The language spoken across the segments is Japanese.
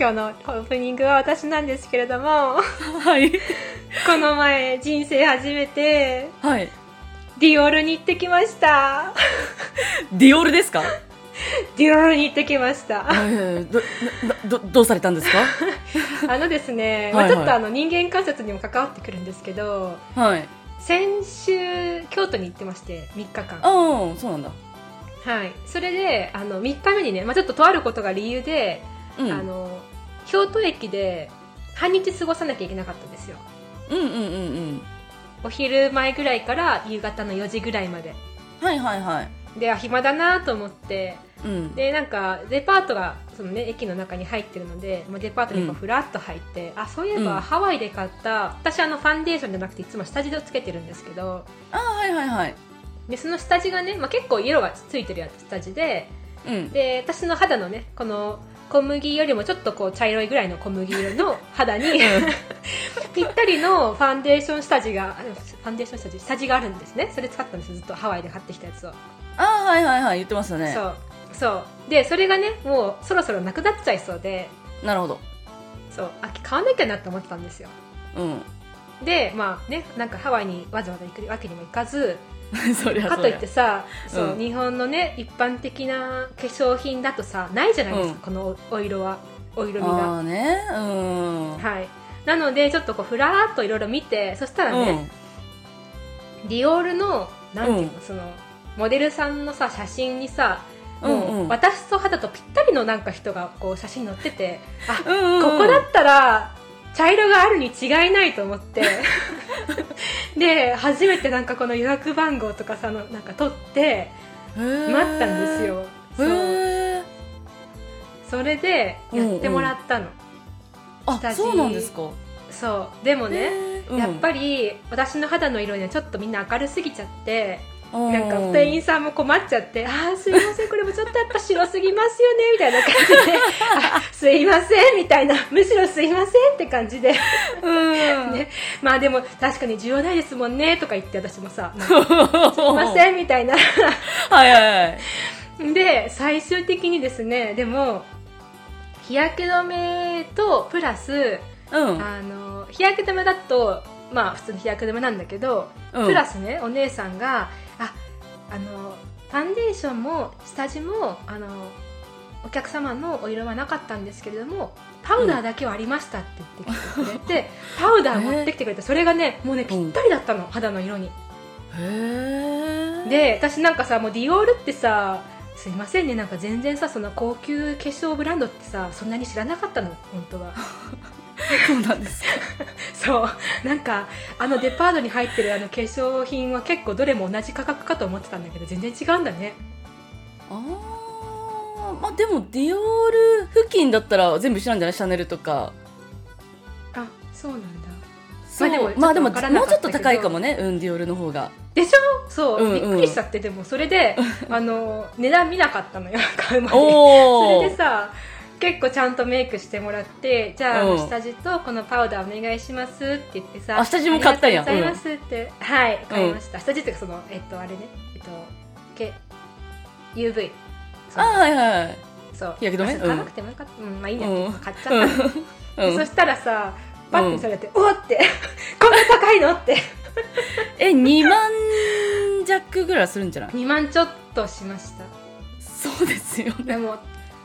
今日のオープニングは私なんですけれどもはい。この前人生初めてはい。ディオールに行ってきました。ディオールですか？ディオールに行ってきました。どどどうされたんですか？あのですね、はいはい。まあ、ちょっとあの人間観察にも関わってくるんですけどはい。先週京都に行ってまして3日間。ああそうなんだ。はい。それであの3日目にね、まあ、ちょっととあることが理由で、うん。あの京都駅で半日過ごさなきゃいけなかったんですよ。うんうんうんうん。お昼前ぐらいから夕方の4時ぐらいまで。はいはいはい。であ暇だなと思って。うん。でなんかデパートがその、ね、駅の中に入ってるので、まあ、デパートにこうん。うふらっと入って、あそういえうん。ばハワイで買った私あのファンデーションじゃなくていつも下地をつけてるんですけど。ああはいはいはい。でその下地がね、まあ、結構色がついてるやつ下地で。うん。で私の肌のねこの小麦よりもちょっとこう茶色いぐらいの小麦色の肌に ぴったりのファンデーション下地があファンデーション下地下地があるんですね。それ使ったんですよ。ずっとハワイで買ってきたやつを。ああはいはいはい。言ってましたね。そう。そう。でそれがねもうそろそろなくなっちゃいそうで。なるほど。そう。あ買わなきゃなって思ってたんですよ。うん。でまあねなんかハワイにわざわざ行くわけにもいかず かといってさそう、うん。日本のね一般的な化粧品だとさないじゃないですか、うん。このお色は。お色味あが。あね。うん。はい。なのでちょっとこうふらーっといろいろ見てそしたらね、ディオールのなんていうの、うん。そのモデルさんのさ写真にさもう、私と肌とぴったりのなんか人がこう写真載っててあうんうんうん。ここだったら茶色があるに違いないと思って。で初めてなんかこの予約番号とかさのなんか取って待ったんですよ。そう。それでやってもらったの、あ下地。そうなんですか。そう。でもね、やっぱり私の肌の色にはちょっとみんな明るすぎちゃってりなんか店員さんも困っちゃって「あーすいませんこれもちょっとやっぱ白すぎますよね」みたいな感じで「あすいません」みたいな「むしろすいません」って感じで。うん。ね、まあでも確かに需要ないですもんねとか言って私もさ「なんかすいません」みたいな。はいはいはい。で最終的にですねでも日焼け止めとプラスうん。あの日焼け止めだとまあ普通の日焼け止めなんだけど、うん。プラスねお姉さんがああのファンデーションも下地もあのお客様のお色はなかったんですけれどもパウダーだけはありましたって言ってきてくれて、パウダー持ってきてくれてそれがねもうねぴったりだったの、肌の色に。へえで私なんかさもうディオールってさすいませんねなんか全然さその高級化粧ブランドってさそんなに知らなかったの本当は そうなんです。かそう。なんかあのデパートに入ってるあの化粧品は結構どれも同じ価格かと思ってたんだけど全然違うんだね。ああまあでもディオール付近だったら全部一緒なんじゃない？シャネルとか。あそうなんだ。まあでもまあでもうちょっと高いかもね。うんディオールの方が。でしょ？そう、うんうん。びっくりしちゃってでもそれで あの値段見なかったのよ。買うまで。おそおれでさ結構ちゃんとメイクしてもらってじゃあ、うん。下地とこのパウダーお願いしますって言ってさあ下地も買ったんや。ありがとうございますって、はい買いました、下地っていうかそのえっとあれねえっとけ UV あはいはいはい。そう。日焼け止め？買わなくてもよかった、うんまあいいんだけど、うん。買っちゃった。の、うん。でそしたらさパッて見されて、おっって。こんな高いのって。え2万弱ぐらいはするんじゃない？2万ちょっとしました。そうですよね。でも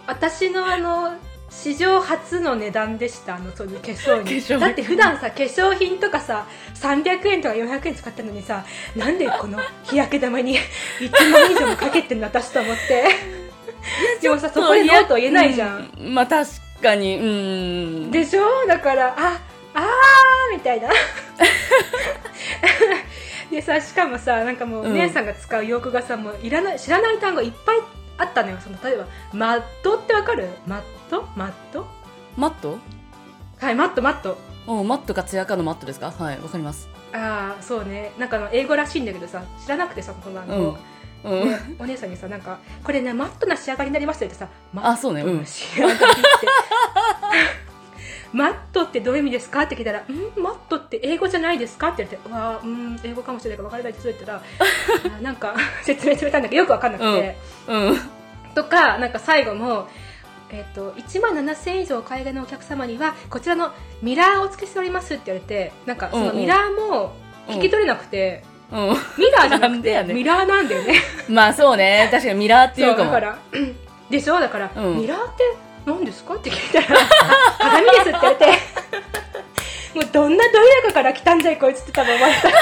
私のあの史上初の値段でしたあのそういう化粧品。品だって普段さ化粧品とかさ300円とか400円使ってるのにさなんでこの日焼け止めに1万以上もかけてんの私と思って。でもさそこでノーと言えないじゃん、うんまあ確かにうん。でしょ？だからああーみたいな。でさしかもさなんかもううん。姉さんが使う洋服がさもういらない知らない単語いっぱいあったのよ。その例えばマットってわかる？マット？マット？マット？はいマットマット。うんマットかツヤかのマットですか？はいわかります。ああそうね。なんかあの英語らしいんだけどさ知らなくてさこのあの、うん。ねお姉さんにさなんかこれねマットな仕上がりになりますよってさマあそうね。うん。ットな仕上がりって、マットってどういう意味ですか？って聞いたら「ん？マットって英語じゃないですか?」って言って「わあうん英語かもしれないから分からないです」って言ったらあ なんか説明されたんだけどよく分かんなくて、うん。とかなんか最後もえっと1万7000円以上お買い上げのお客様にはこちらのミラーをお付けしておりますって言われてなんかそのミラーも聞き取れなくて、うんミラーじゃなくて ミラーなんだよね。まあそうね。確かにミラーっていうかも。そうだからうん。でしょ？だから、うん。ミラーって何ですか？って聞いたらあ鏡ですって言われてもうどんなど田舎から来たんじゃいこいつって多分思われた。かわ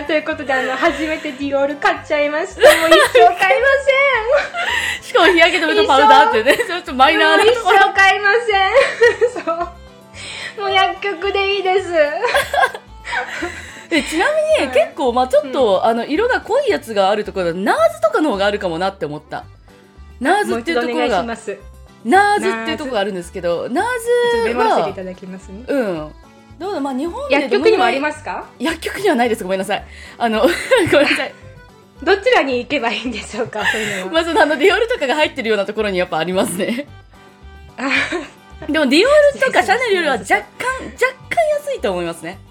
いい。ということであの初めてディオール買っちゃいましたもう一生買いま しかも日焼け止めとパウダーってねちょっとマせんイナーなもう一ところ生買いません。そう。もう薬局でいいです でちなみに結構まあちょっと、あの色が濃いやつがあるところナーズとかの方があるかもなって思った。ナーズっていうところがナーズっていうところがあるんですけどナーズはモらせていただきますね。うん。どうだまあ日本で薬局にもありまますか？薬局にはないです。ごめんなさい。あの ごめんなさい。どちらに行けばいいんでしょうかそういうのは、まずあのディオールとかが入ってるようなところにやっぱありますね。でもディオールとかシャネルよりは若干若干安いと思いますね。あ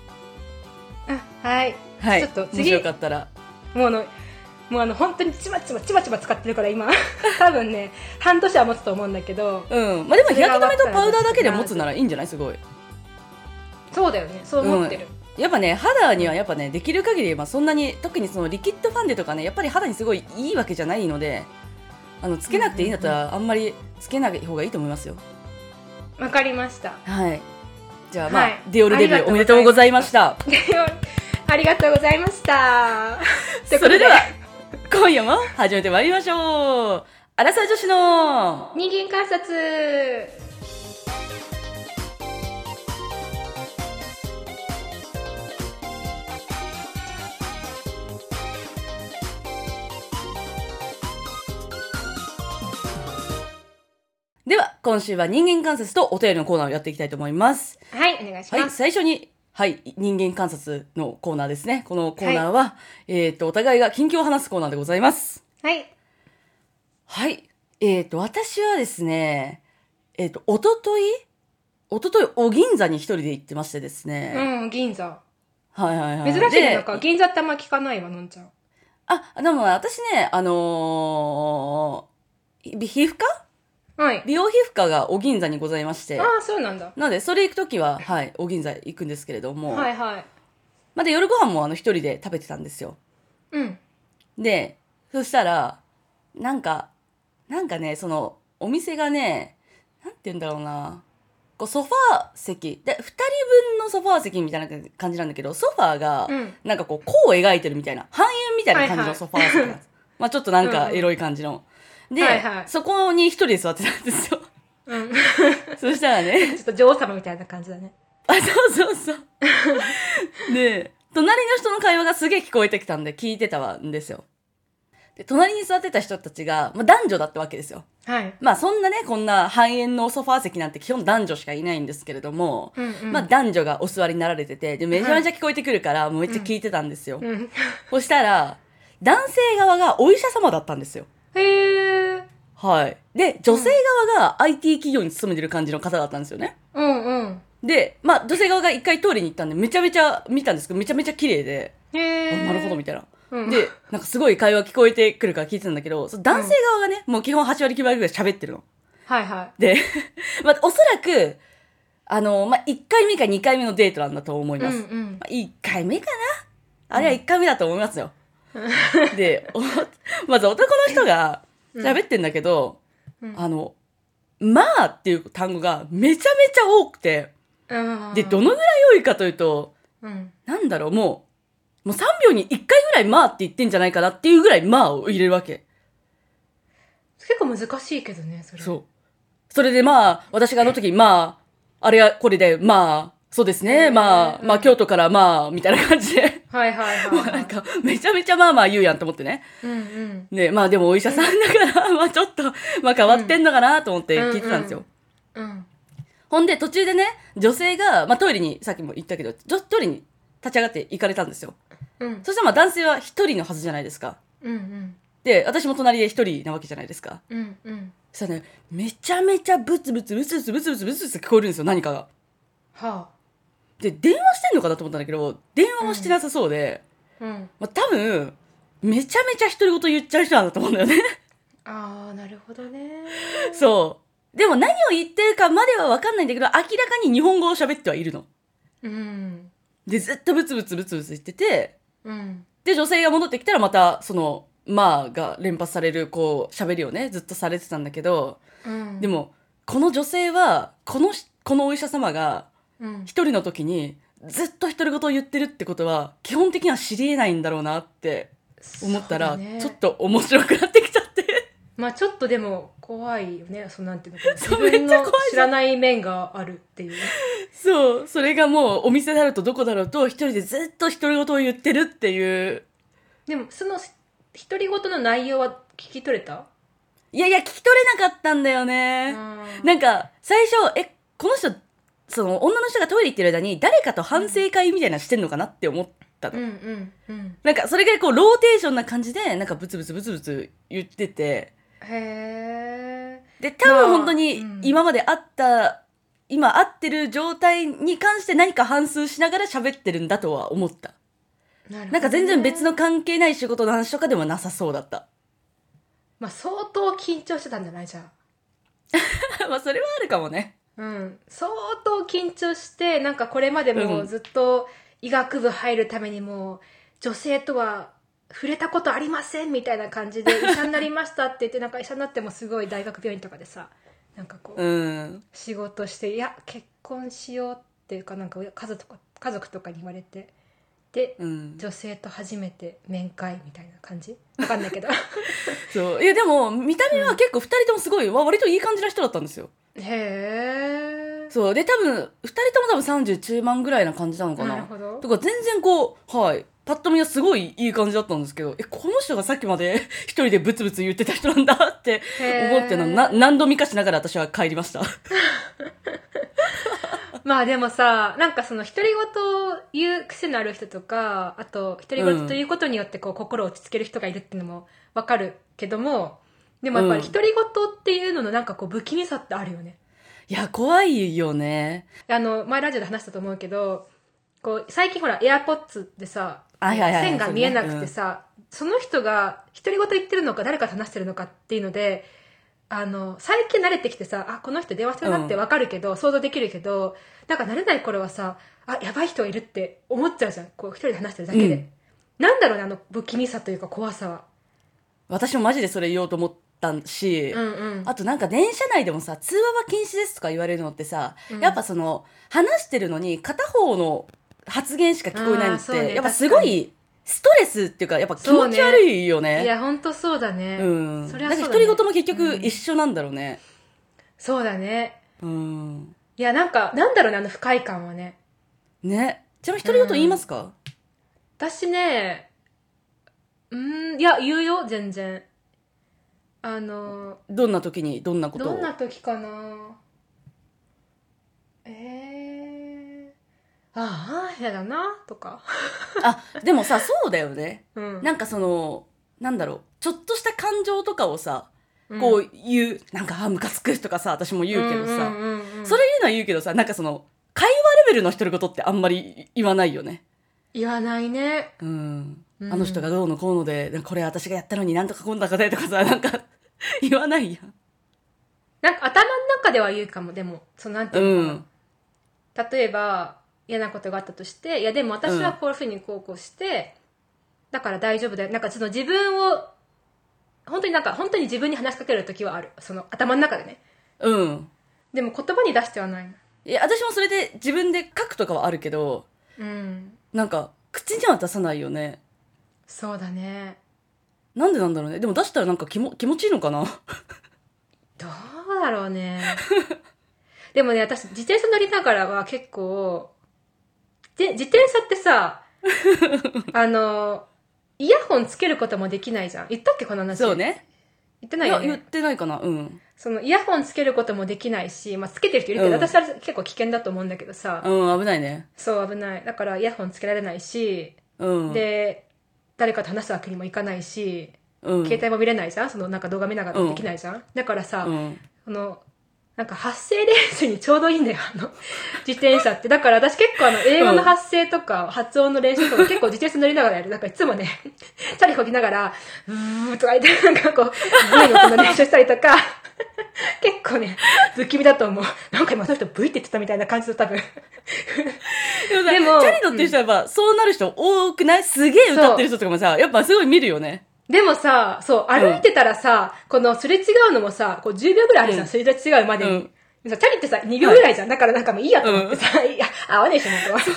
はい。はい。ちょっと次。もしよかったら。もうあのもうあの本当にちまちまちまちま使ってるから今多分ね半年は持つと思うんだけどうんまあでも日焼け止めとパウダーだけで持つならいいんじゃないすごいそうだよねそう思ってる、やっぱね肌にはやっぱねできる限り、まあ、そんなに特にそのリキッドファンデとかねやっぱり肌にすごいいいわけじゃないのであのつけなくていいんだったら、あんまりつけない方がいいと思いますよわかりましたはいじゃあまあ、はい。ディオールデビューおめでとうございました。ありがとうございました。それでは今夜も始めてまいりましょう。アラサー女子の。人間観察では今週は人間観察とお便りのコーナーをやっていきたいと思いますはいお願いしはい、ます、最初に、はい、人間観察のコーナーですね。このコーナーは、えっ、と、お互いが近況を話すコーナーでございます。はいはい。えっ、と、私はですね、えっ、と、おとといおととい、お銀座に一人で行ってましてですね。うん銀座はいはいはい。珍しいねでなんか銀座ってあんま聞かないわのんちゃんあ、でも私ね、あのー皮膚科はい美容皮膚科がお銀座にございましてあ。あそうなんだなので、それ行くときは、はい、お銀座行くんですけれども。はいはいまあで、夜ご飯もあの一人で食べてたんですよ。うんで、そしたら、なんか、なんかね、その、お店がね、なんて言うんだろうな。こうソファー席、で、二人分のソファー席みたいな感じなんだけど、ソファーがう、んなんかこう、弧を描いてるみたいな、半円みたいな感じはいはいのソファー席なんです。まあちょっとなんかエロい感じの。で、はいはいそこに一人で座ってたんですよ。うん そしたらね、ちょっと女王様みたいな感じだねあ、そうそうそう。で、隣の人の会話がすげえ聞こえてきたんで聞いてたんですよ。で、隣に座ってた人たちが、まあ、男女だったわけですよ。はいまあそんなね、こんな半円のソファー席なんて基本男女しかいないんですけれども、うんうんまあ男女がお座りになられてて、で、めちゃめちゃ聞こえてくるから、もうめっちゃ聞いてたんですよ。うんそしたら、男性側がお医者様だったんですよ。へえはい。で、女性側が IT 企業に勤めてる感じの方だったんですよね。うんうんで、まあ女性側が一回通りに行ったんで、めちゃめちゃ見たんですけど、めちゃめちゃ綺麗で、へなるほどみたいな。うんで、なんかすごい会話聞こえてくるから聞いてたんだけど、その男性側がね、もう基本8割9割ぐらい喋ってるの。はいはで、まあおそらく、あの、まあ1回目か2回目のデートなんだと思いいます。うんうんまあ、1回目かな？あれは1回目だと思いますよ。で、お まず男の人が喋ってんだけど、うん。あの、まあっていう単語がめちゃめちゃ多くて、うん。で、どのぐらい多いかというと、うん。なんだろう、もう、もう3秒に1回ぐらいまあって言ってんじゃないかなっていうぐらいまあを入れるわけ。結構難しいけどねそれ。そう。それでまあ、私があの時、まあ、あれはこれで、まあ、そうですね、まあ、まあ京都からまあ、みたいな感じではいはいはい、もうはい。なんか、めちゃめちゃまあまあ言うやんと思ってね。うんうん。で、まあでもお医者さんだから、まあちょっと、まあ変わってんのかなと思って聞いてたんですよ。うん。ほんで途中でね、女性が、まあトイレに、さっきも言ったけど、ちょトイレに立ち上がって行かれたんですよ。うん。そしたらまあ男性は一人のはずじゃないですか。うんうん。で、私も隣で一人なわけじゃないですか。うんうん。そしたらね、めちゃめちゃブツブツブツブツブツブツブツブツ聞こえるんですよ、何かが。はで、電話してんのかなと思ったんだけど、電話はしてなさそうで、あ。うん。まあ多分、めちゃめちゃ独り言言っちゃう人なんだと思うんだよね。ああ、なるほどね。そう。でも何を言ってるかまでは分かんないんだけど、明らかに日本語を喋ってはいるの。うん。で、ずっとブツブツブツブツ言ってて、うん。で、女性が戻ってきたらまた、その、まあが連発される、こう、喋りをね、ずっとされてたんだけど、うん。でも、この女性は、このし、このお医者様が、うん。一人の時に、ずっと独り言を言ってるってことは、基本的には知り得ないんだろうなって思ったら、そうだねちょっと面白くなってきちゃって。まあちょっとでも怖いよね。そうなんていうのかな。そう自分のめっちゃ怖い知らない面があるっていう。そう、それがもうお店だろうとどこだろうと一人でずっと独り言を言ってるっていう。でもその独り言の内容は聞き取れた？いやいや、聞き取れなかったんだよね。うんなんか、最初、え、この人、その女の人がトイレ行ってる間に誰かと反省会みたいなのしてんのかなって思ったの。うんうんうん。なんか、それがこう、ローテーションな感じで、なんかブツブツブツブツ言ってて、へえ。で、多分本当に今まであった、今会ってる状態に関して何か反芻しながら喋ってるんだとは思った。なるほどねなんか全然別の関係ない仕事の話とかでもなさそうだった。まあ相当緊張してたんじゃない？じゃん。まあそれはあるかもね。うん。相当緊張して、なんかこれまでもずっと医学部入るためにも、女性とは触れたことありませんみたいな感じで医者になりましたって言って、なんか医者になってもすごい大学病院とかでさ、なんかこう、うん。仕事して、いや、結婚しようっていうか、なんか家族とか、家族とかに言われて、で、うん。女性と初めて面会みたいな感じ？わかんないけど。そう。いやでも、見た目は結構二人ともすごい、わ割といい感じな人だったんですよ。へえ。そう。で、多分、二人とも多分30中満ぐらいな感じなのかな。なるほどとか全然こう、はい。パッと見はすごいいい感じだったんですけど、え、この人がさっきまで 一人でブツブツ言ってた人なんだって思ってのな、何度見かしながら私は帰りました。まあでもさ、なんかその独り言を言う癖のある人とか、あと独り言ということによってこう心を落ち着ける人がいるっていうのもわかるけども、でもやっぱりうん独り言っていうののなんかこう不気味さってあるよね。いや、怖いよね。あの、前ラジオで話したと思うけど、こう、最近ほら、エアポッツでさ、線が見えなくてさ、その人が独り言言ってるのか誰かと話してるのかっていうので、あの、最近慣れてきてさ、あ、この人電話してるなってわかるけど、想像できるけど、なんか慣れない頃はさ、あ、やばい人いるって思っちゃうじゃん。こう、一人で話してるだけで。うんなんだろうね、あの、不気味さというか怖さは。私もマジでそれ言おうと思ったし、うんうん。あとなんか電車内でもさ、通話は禁止ですとか言われるのってさ、うんやっぱその、話してるのに片方の発言しか聞こえないのって、ねやっぱすごいストレスっていうか、やっぱ気持ち悪いよね。いや、ほんとそうだね。うん。それはそうだねなんか独り言も結局うん一緒なんだろうね。そうだね。うん。いや、なんか、なんだろうね、あの不快感はね。ね。ちなみに独り言言いますか、私ね、うーん、いや、言うよ、全然。あの、どんな時にどんなことを？どんな時かな？えー、ああ、やだな、とか。あ、でもさ、そうだよね。うん。なんかその、なんだろう。ちょっとした感情とかをさ、うんこう言う、なんか、あ、ムカつくとかさ、私も言うけどさ、うんうんうんうんそれ言うのは言うけどさ、なんかその、会話レベルの独り言ってあんまり言わないよね。言わないね。うん。うんあの人がどうのこうので、これ私がやったのになんとかこんなかでとかさ、なんか、言わないやん。なんか頭の中では言うかも、でも、そのなんていうのかうん。な。例えば、嫌なことがあったとして、いやでも私はこういうふうにこうこうして、だから大丈夫だよ。なんかその自分を、本当になんか本当に自分に話しかける時はある。その頭の中でね。うん。でも言葉に出してはない。いや、私もそれで自分で書くとかはあるけど、うん。なんか、口には出さないよね。そうだね。なんでなんだろうね。でも出したらなんか気も気持ちいいのかな？どうだろうね。でもね、私、自転車乗りながらは結構、で自転車ってさ、あの、イヤホンつけることもできないじゃん。言ったっけこの話？そう。ね。言ってないいよや、言っね。てないかな。うん。その、イヤホンつけることもできないし、まあ、つけてる人いるけど、うん私は結構危険だと思うんだけどさ、うん、危ないね。そう、危ない。だから、イヤホンつけられないし、うん。、で、誰かと話すわけにもいかないし、うん。携帯も見れないじゃん？その、なんか動画見ながらできないじゃん、だからさ、うん。この、なんか発声練習にちょうどいいんだよ、あの、自転車って。だから私結構あの、英語の発声とか、発音の練習とか結構自転車乗りながらやる。なんかいつもね、チャリこぎながら、うーとか言って、なんかこう、V のこの練習したりとか、結構ね、不気味だと思う。なんか今その人 V って言ってたみたいな感じの多分。でもさ、でもチャリ乗ってる人はやっぱ、そうなる人多くない？すげえ歌ってる人とかもさ、やっぱすごい見るよね。でもさ、そう、歩いてたらさ、このすれ違うのもさ、こう10秒ぐらいあるじゃん、うんすれ違うまでに。うんさチャリってさ、2秒ぐらいじゃん。だからなんかもういいやと思ってさ、いや、合わねえしなと思って。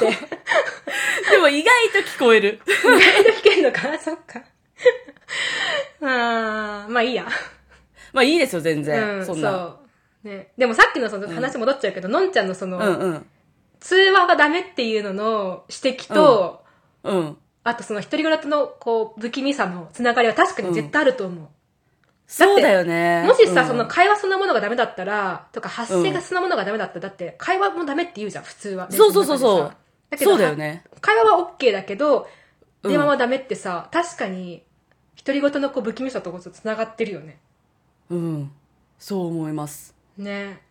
でも意外と聞こえる。意外と弾けんのか？そっか。あー、まあいいや。まあいいですよ、全う然。ん、そんな。そう。ね。でもさっきのその話戻っちゃうけど、のんちゃんのその、うんうん。通話がダメっていうのの指摘と、うん。あとその一人暮らのこう、不気味さのつながりは確かに絶対あると思う。そうだよね。もしさ、うんその会話そのものがダメだったら、とか発声がそのものがダメだったら、だって会話もダメって言うじゃん、普通は。そうそうそうそうだけどそうだよね。会話は OK だけど、うん電話はダメってさ、確かに、独り言のこう不気味さとこそ繋がってるよね。うん。そう思います。ね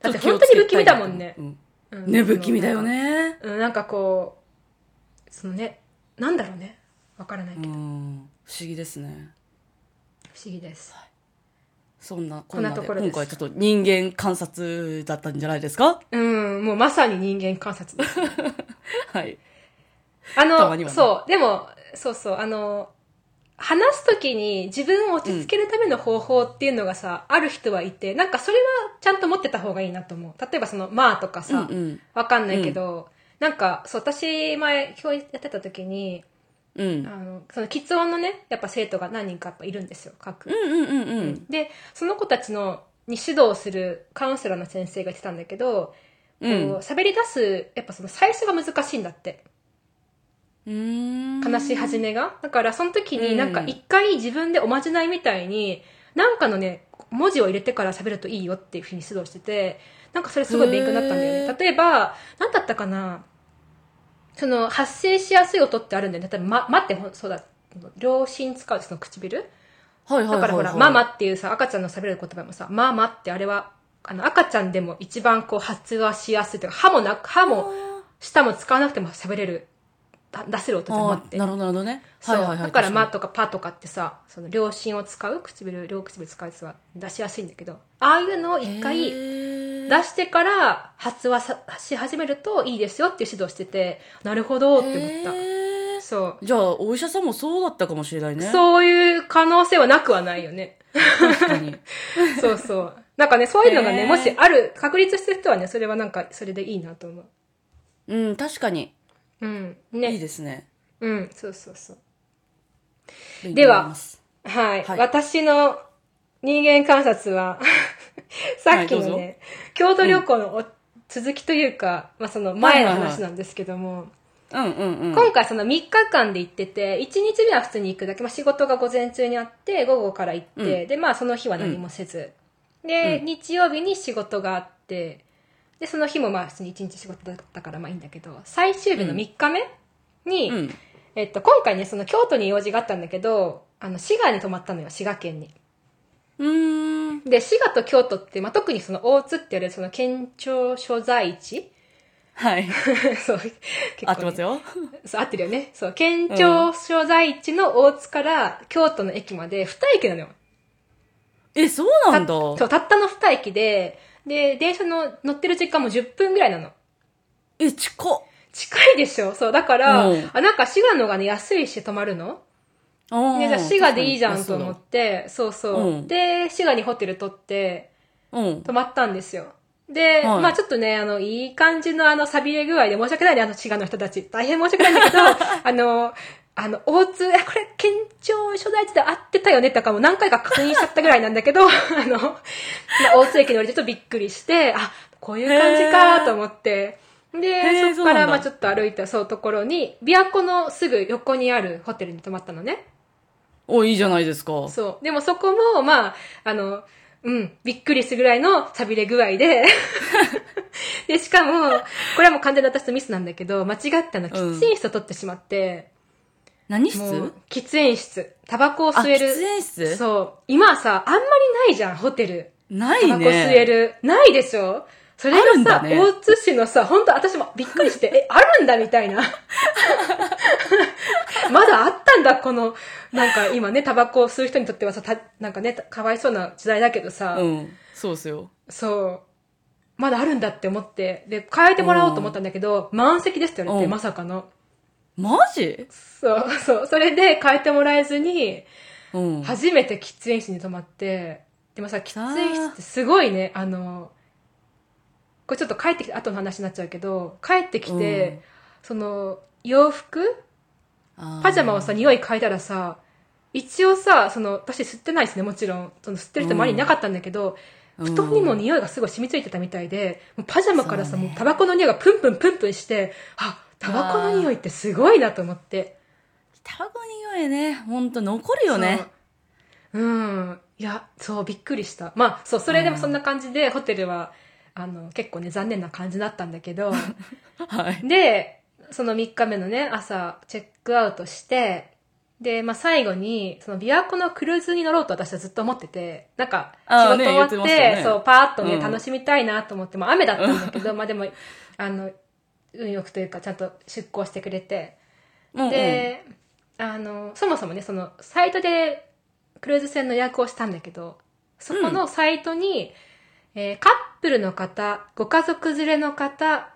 だって本当に不気味だもんね。うんうんね、不気味だよ。ね。うん、なんかこう、そのね、なんだろうね。わからないけど、うん。不思議ですね。不思議です。そんな、こんなところ今回ちょっと人間観察だったんじゃないですか？うん、もうまさに人間観察です。はい。あの、ねそう、でも、そうそう、あの、話すときに自分を落ち着けるための方法っていうのがさ、ある人はいて、なんかそれはちゃんと持ってた方がいいなと思う。例えばその、まあとかさ、うんうん。わかんないけど、なんか、そう、私前、教育やってた時に、うん。あの、その、喫音のね、やっぱ生徒が何人かやっぱいるんですよ、各。うんうんうんうん。で、その子たちの、に指導するカウンセラーの先生が言ってたんだけど、うんこう喋り出す、やっぱその最初が難しいんだって。うーん。話し始めが。だからその時うんになんか一回自分でおまじないみたいに、なんかのね、文字を入れてから喋るといいよっていうふうに指導してて、なんかそれすごい勉強になったんだよへね。例えば、なんだったかな？その発声しやすい音ってあるんだよね。例えば、ま、まってそうだ。両親使うその唇？はいはいはいはい。だからほら、ママっていうさ、赤ちゃんの喋る言葉もさ、ママってあれは、あの、赤ちゃんでも一番こう発話しやすいというか、歯もなく、歯も、舌も使わなくても喋れる、だ出せる音じゃんマって。なるほどなるほどね。そう。はいはいはい。だから、ま確とかパとかってさ、その両親を使う唇、両唇使うやつは出しやすいんだけど、ああいうのをに一回出してから発話さし始めるといいですよっていう指導してて、なるほどって思った。そう。じゃあ、お医者さんもそうだったかもしれないね。う。そういう可能性はなくはないよね。確かに。そうそう。なんかね、そういうのがね、もしある、確立してる人はね、それはなんか、それでいいなと思う。うん、確かに。うん。いいね。ですね。うん、そうそうそう。でははい。はい私の人間観察は、さっきのね、はいどう京都旅行のお続きというか、まあその前の話なんですけども、うんうんうん。今回その3日間で行ってて、1日目は普通に行くだけ、まあ仕事が午前中にあって、午後から行って、うんで、まあその日は何もせず。で、うん日曜日に仕事があって、で、その日もまあ普通に1日仕事だったからまあいいんだけど、最終日の3日目に、うん。えっと、今回ね、その京都に用事があったんだけど、あの、滋賀に泊まったのよ、滋賀県に。うーん。で、滋賀と京都って、まあ、特にその大津って言われるその県庁所在地はい。そう、結合ってますよ。そう、合ってるよね。そう、県庁所在地の大津から京都の駅まで2駅なのよ。え、そうなんだ。そう、たったの2駅で、で、電車の乗ってる時間も10分ぐらいなの。え、近っ。近いでしょ？そう、だから、うんあ、なんか滋賀のがね、安いし泊まるの？で、じゃあ滋賀でいいじゃんと思って、そうそう。うんで、滋賀にホテル取って、うん。泊まったんですよ。で、はいまあちょっとね、あの、いい感じのあの、錆びれ具合で申し訳ないね、あの、滋賀の人たち。大変申し訳ないんだけど、あの、あの、大津、えこれ、県庁所在地で合ってたよねとかも何回か確認しちゃったぐらいなんだけど、あの、まあ大津駅に降りてちょっとびっくりして、あ、こういう感じかと思って、で、そこからまあちょっと歩いたそうところに、琵琶湖のすぐ横にあるホテルに泊まったのね。お、いいじゃないですか。そう。でもそこも、まあ、あの、うん、びっくりするぐらいの錆びれ具合で、で、しかも、これはもう完全に私のミスなんだけど、間違ってあの、喫煙室を取ってしまって、何室？もう、喫煙室。タバコを吸える。煙室？そう。今さ、あんまりないじゃん、ホテル。ないね。タバコ吸える。ないでしょ？それがさ、だね大津市のさ、本当私もびっくりして、え、あるんだみたいな。まだあったんだ、この、なんか今ね、タバコを吸う人にとってはさ、たなんかね、かわいそうな時代だけどさ、うん。そうっすよ。そう。まだあるんだって思って、で、変えてもらおうと思ったんだけど、満席ですって言われて、うんまさかの。マジ？そう、そう。それで変えてもらえずに、うん。初めて喫煙室に泊まって、でもさ、喫煙室ってすごいね、あの、これちょっと帰ってきて、後の話になっちゃうけど、帰ってきて、うん。その、洋服？パジャマをさ、匂い嗅いだらさ、一応さ、その、私吸ってないですね、もちろん。その吸ってる人周りにいなかったんだけど、うん。布団にも匂いがすごい染みついてたみたいで、パジャマからさ、ね。もうタバコの匂いがプンプンプンプンして、あ、タバコの匂いってすごいなと思って。タバコ匂いね、ほんと残るよね。そう。うん。いや、そう、びっくりした。まあ、そう、それでもそんな感じで、ホテルは、あの、結構ね、残念な感じだったんだけど、はい。で、その3日目のね、朝、チェックアウトして、で、まあ、最後に、その、琵琶湖のクルーズに乗ろうと私はずっと思ってて、なんか、仕事終わって、言ってねそう、パーッとね、うん楽しみたいなと思って、まあ、雨だったんだけど、まあ、でも、あの、運よくというか、ちゃんと出航してくれて、うんうん、で、あの、そもそもね、その、サイトでクルーズ船の予約をしたんだけど、そこのサイトに、えーカップルの方、ご家族連れの方、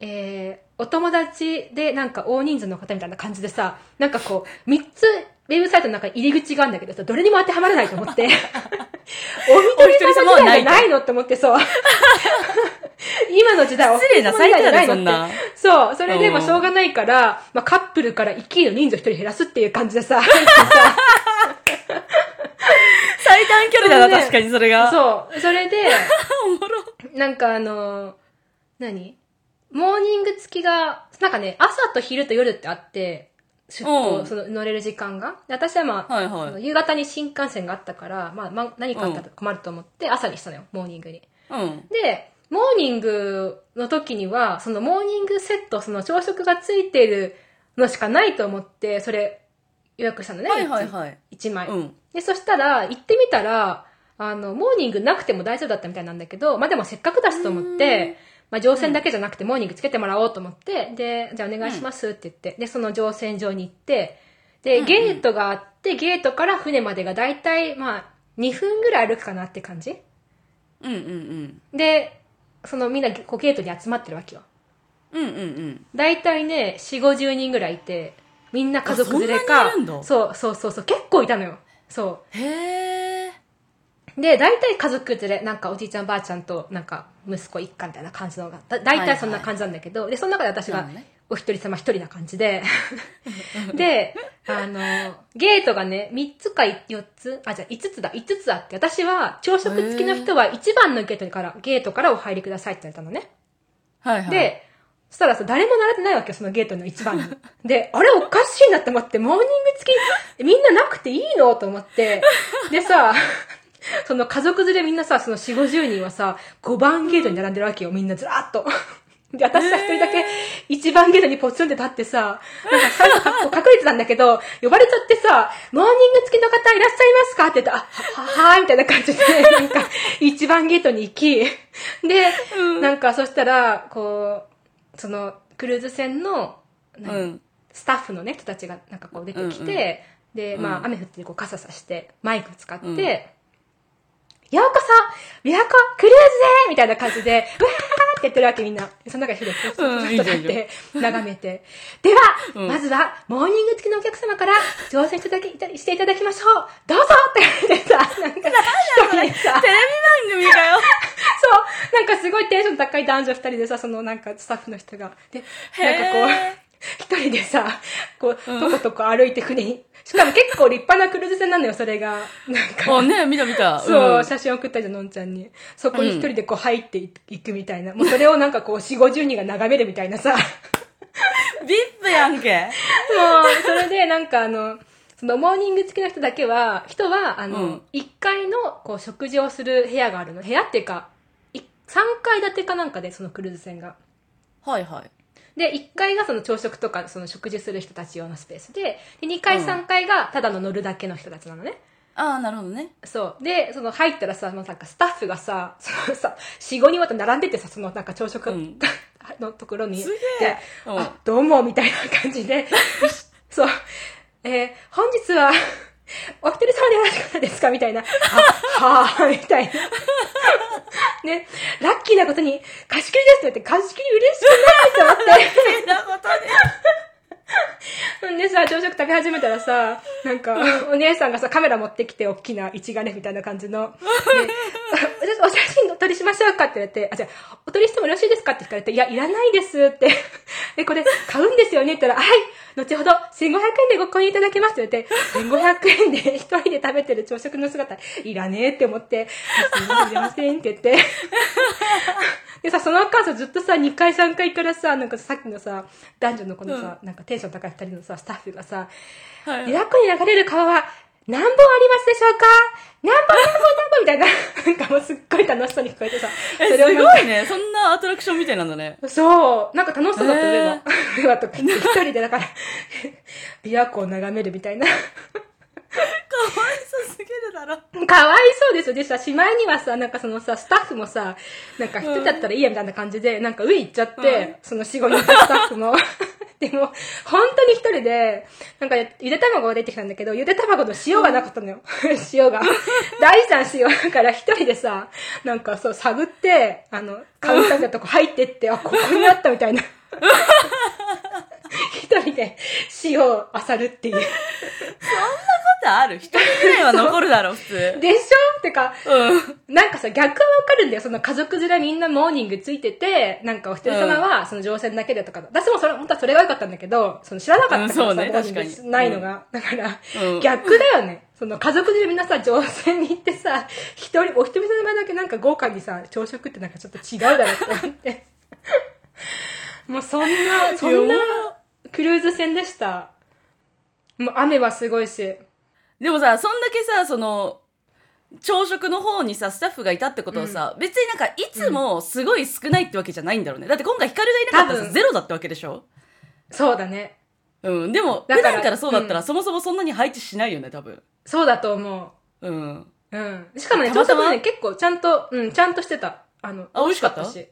えーお友達でなんか大人数の方みたいな感じでさ、なんかこう、三つ、ウェブサイトの中に入り口があるんだけどさ、どれにも当てはまらないと思って、お一人様じゃないのって思ってそう。今の時代は失礼なサイトやで、そんってな。そう。それで、うんまあ、しょうがないから、まあ、カップルから一気の人数一人減らすっていう感じでさ、最短距離だな、それで確かにそれが。う。そう。それで。なんかあのー何？モーニング付きが、なんかね、朝と昼と夜ってあって、出航、うんその乗れる時間が？で私はまあ、はいはい。夕方に新幹線があったから、まあ、まあ、何かあったら困ると思って、朝にしたのよ、モーニングに。うん。で、モーニングの時には、そのモーニングセット、その朝食がついてるのしかないと思って、それ予約したのね。はいはいはい。1枚。うん。で、そしたら、行ってみたら、あの、モーニングなくても大丈夫だったみたいなんだけど、まあでもせっかくだしと思って、まあ乗船だけじゃなくてモーニングつけてもらおうと思って、で、じゃあお願いしますって言って、で、その乗船場に行って、で、ゲートがあって、ゲートから船までがだいたい、まあ、2分ぐらい歩くかなって感じうんうんうん。で、そのみんなこうゲートに集まってるわけよ。うんうんうん。だいたいね、4、50人ぐらいいて、みんな家族連れかそうそうそうそう、結構いたのよ。そう。へえ。で、大体家族連れ、なんかおじいちゃんばあちゃんと、なんか息子一家みたいな感じのが、だ大体そんな感じなんだけど、で、その中で私がお一人様一人な感じで、で、あの、ゲートがね、3つか4つ、あ、じゃあ5つだ、5つあって、私は朝食付きの人は1番のゲートから、ゲートからお入りくださいって言われたのね。はいはい。、で、そしたらさ、誰も並んでないわけよ、そのゲートの一番に。で、あれおかしいなって思って、モーニング付き、みんななくていいの？と思って。でさ、その家族連れみんなさ、その4、50人はさ、5番ゲートに並んでるわけよ、みんなずらーっと。で、私さ、一人だけ1番ゲートにポツンって立ってさ、なんか最初か隠れてたんだけど、呼ばれちゃってさ、モーニング付きの方いらっしゃいますかって言って、あ、は、ははーいみたいな感じで、なんか、1番ゲートに行き、で、なんかそしたら、こう、その、クルーズ船の、何うん。スタッフのね、人たちがなんかこう出てきて、うんうんで、まあ、うん。雨降ってこう傘さして、マイク使って、うんようこそ琵琶湖クルーズでみたいな感じで、うわーって言ってるわけみんな。その中で一人で、うんちょっと立って、眺めて。では、うん。まずは、モーニング付きのお客様から乗船していただきしていただきましょう。どうぞって言ってさ、なんか、一人でさ、テレビ番組かよ。そう、なんかすごいテンション高い男女二人でさ、そのなんかスタッフの人が。で、なんかこう 一人でさ、こう、うん。とことこ歩いて船にしかも結構立派なクルーズ船なのよ、それが。なんか。あ、ね、見た見た。そう、ん写真送ったじゃん、のんちゃんに。そこに一人でこう入っていくみたいな。もうそれをなんかこう、4、50人が眺めるみたいなさ。もビップやんけ。う、それでなんかあの、そのモーニング付きの人だけは、人は、あの、うん1階のこう食事をする部屋があるの。部屋っていうか、い3階建てかなんかで、そのクルーズ船が。はいはい。で、1階がその朝食とか、その食事する人たち用のスペースで、で2階、うん3階がただの乗るだけの人たちなのね。ああ、なるほどね。そう。で、その入ったらさ、もうなんかスタッフがさ、そのさ、4、5人また並んでてさ、そのなんか朝食うん のところに。すげえでうんあ、どうも、みたいな感じで、そう。えー本日は、お一人様でよろしかったですか？みたいな。あ、はぁ、みたいな。ね、ラッキーなことに、貸し切りですって言って、貸し切り嬉しくないと思って。ほんでさ、朝食食べ始めたらさ、なんか、お姉さんがさ、カメラ持ってきて、大きな一眼レフみたいな感じの。で、あお写真お撮りしましょうかって言われて、あ、じゃあ、お撮りしてもよろしいですかって聞かれて、いや、いらないですって。で、これ、買うんですよねって言ったら、はい、後ほど、1500円でご購入いただけますって言われて、1500円で一人で食べてる朝食の姿、いらねえって思って、あすいません、ませんって言って。でさ、その間さ、ずっとさ、2階3階からさ、なんかさっきのさ、男女のこのさ、なんかテンション高い2人のさ、スタッフがさ、はい。琵琶湖に流れる川は何本ありますでしょうか？何本何本何本みたいな、なんかもうすっごい楽しそうに聞こえてさ、それをなんかごいね。そんなアトラクションみたいなんだね。そう、なんか楽しそうだった、上は。上はとか言って、一人でだから、琵琶湖を眺めるみたいな。かわいそうすぎるだろ。かわいそうですよ。でさ、しまいにはさ、なんかそのさ、スタッフもさ、なんか一人だったらいいやみたいな感じで、なんか上行っちゃって、その4、5人いたスタッフも。でも、本当に一人で、なんかゆで卵が出てきたんだけど、ゆで卵の塩がなかったのよ。塩が。大事な塩だから一人でさ、なんかそう探って、あの、カウンターのとこ入ってって、あ、ここにあったみたいな。一人で塩を漁るっていう。ことある？一人ぐらいは残るだろ、普通。でしょ？ってか、うん。なんかさ、逆はわかるんだよ。その家族連れみんなモーニングついてて、なんかお一人様はその乗船だけでとか、私もそれ、本当はそれが良かったんだけど、その知らなかったからさ、うんそうねないのが。だから、うん逆だよね。その家族連れみんなさ、乗船に行ってさ、一人、お一人様だけなんか豪華にさ、朝食ってなんかちょっと違うだろって思って。もうそんな、そんなクルーズ船でした。もう雨はすごいし。でもさ、そんだけさ、その、朝食の方にさ、スタッフがいたってことはさ、別になんかいつもすごい少ないってわけじゃないんだろうね。だって今回ヒカルがいなかったらゼロだったわけでしょ？そうだね。うん。でも、普段からそうだったら、うんそもそもそんなに配置しないよね、多分。そうだと思う。うん。うん。しかもね、朝食ね、結構ちゃんと、うん、ちゃんとしてた。あの、あ美味しかったし。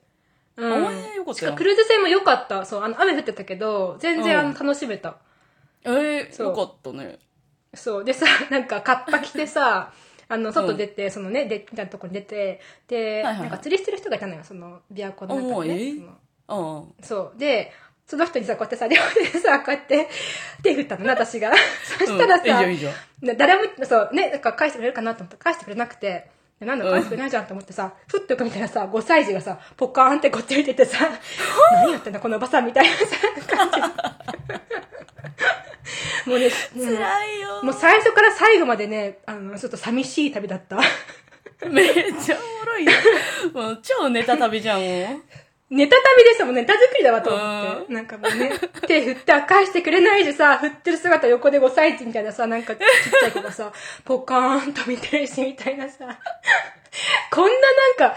あうん。お前よかったよク。ルーズ船も良かった。そう、あの、雨降ってたけど、全然、うんあの、楽しめた。えー、そうよかったね。そう。でさ、なんか、カッパ着てさ、あの、外出て、そのね、で、みたいなとこに出て、で、はいはいはいなんか釣りしてる人がいたのよ、その、琵琶湖の中にね。えーそのうん。そう。で、その人にさ、こうやってさ、両手でさ、こうやって手振ったのね、私が。そしたらさ、うんいいい誰も、そう、ね、なんか返してくれるかなと思って返してくれなくて、でなんだ返してくれないじゃんと思ってさ、ふっとよく見たらさ、5歳児がさ、ポカーンってこっち見ててさ、何やってんだこのおばさんみたいなさ、感じ。もうね、もう辛いよ。もう最初から最後までね、あの、ちょっと寂しい旅だった。めっちゃおもろいよ。もう超ネタ旅じゃん、もう。ネタ旅でしたもん、ネタ作りだわと思って。なんかもうね、手振って返してくれないしさ、振ってる姿横で5歳児みたいなさ、なんかちっちゃい子がさ、ポカーンと見てるし、みたいなさ。こんななんか、